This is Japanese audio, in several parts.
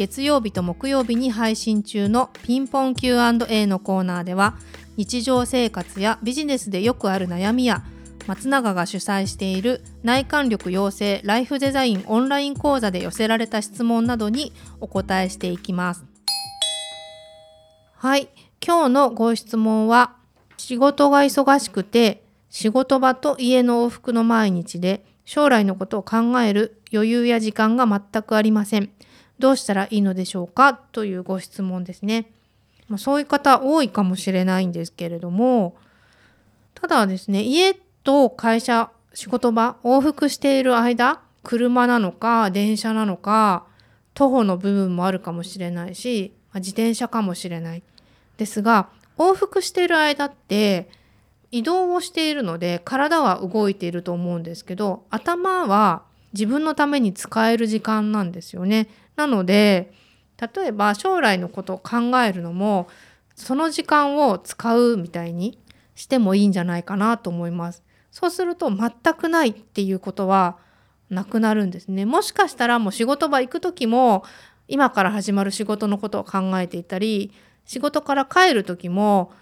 月曜日と木曜日に配信中のピンポン Q&A のコーナーでは日常生活やビジネスでよくある悩みや松永が主催している内観力養成ライフデザインオンライン講座で寄せられた質問などにお答えしていきます。はい、今日のご質問は仕事が忙しくて仕事場と家の往復の毎日で将来のことを考える余裕や時間が全くありません。どうしたらいいのでしょうか？というご質問ですね。まあ、そういう方多いかもしれないんですけれどもただですね家と会社仕事場往復している間車なのか電車なのか徒歩の部分もあるかもしれないし、まあ、自転車かもしれないですが往復している間って移動をしているので体は動いていると思うんですけど頭は自分のために使える時間なんですよね。なので例えば将来のことを考えるのもその時間を使うみたいにしてもいいんじゃないかなと思います。そうすると全くないっていうことはなくなるんですね。もしかしたらもう仕事場行く時も今から始まる仕事のことを考えていたり仕事から帰る時も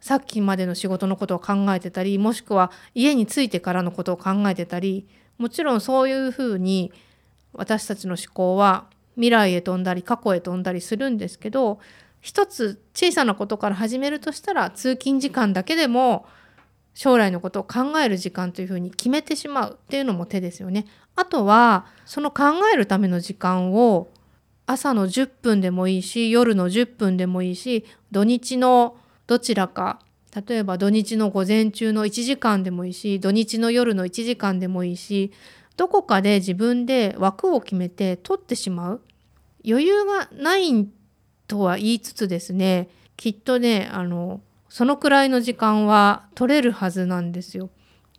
さっきまでの仕事のことを考えてたりもしくは家に着いてからのことを考えてたりもちろんそういうふうに私たちの思考は未来へ飛んだり過去へ飛んだりするんですけど一つ小さなことから始めるとしたら通勤時間だけでも将来のことを考える時間というふうに決めてしまうっていうのも手ですよね。あとはその考えるための時間を朝の10分でもいいし夜の10分でもいいし土日のどちらか例えば土日の午前中の1時間でもいいし土日の夜の1時間でもいいしどこかで自分で枠を決めて取ってしまう余裕がないとは言いつつですねきっとねあのそのくらいの時間は取れるはずなんですよ。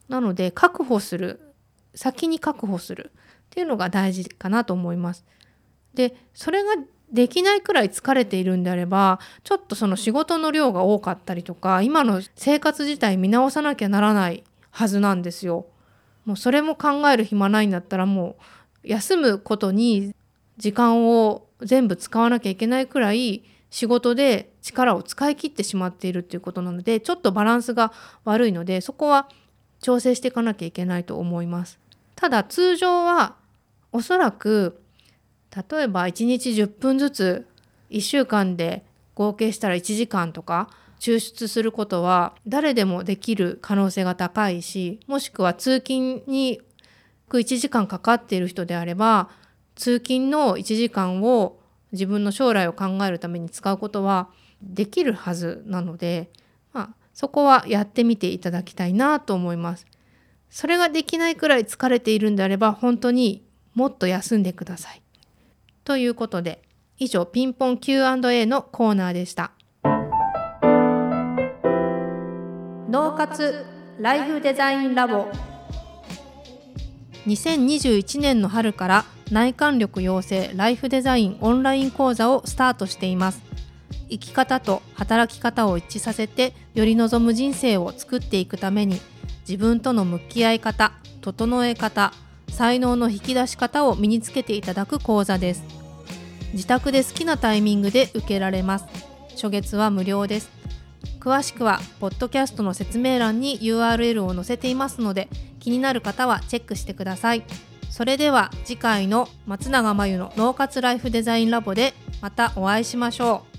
なので確保する先に確保するっていうのが大事かなと思います。でそれができないくらい疲れているんであればちょっとその仕事の量が多かったりとか今の生活自体見直さなきゃならないはずなんですよ。もうそれも考える暇ないんだったらもう休むことに時間を全部使わなきゃいけないくらい仕事で力を使い切ってしまっているっていうことなのでちょっとバランスが悪いのでそこは調整していかなきゃいけないと思います。ただ通常はおそらく例えば1日10分ずつ1週間で合計したら1時間とか抽出することは誰でもできる可能性が高いしもしくは通勤に1時間かかっている人であれば通勤の1時間を自分の将来を考えるために使うことはできるはずなので、まあ、そこはやってみていただきたいなと思います。それができないくらい疲れているんであれば本当にもっと休んでください。ということで以上ピンポン Q&A のコーナーでした。脳活ライフデザインラボ2021年の春から内観力養成ライフデザインオンライン講座をスタートしています生き方と働き方を一致させてより望む人生を作っていくために自分との向き合い方整え方才能の引き出し方を身につけていただく講座です。自宅で好きなタイミングで受けられます。初月は無料です。詳しくはポッドキャストの説明欄に URL を載せていますので気になる方はチェックしてください。それでは次回の松永真由の脳活ライフデザインラボでまたお会いしましょう。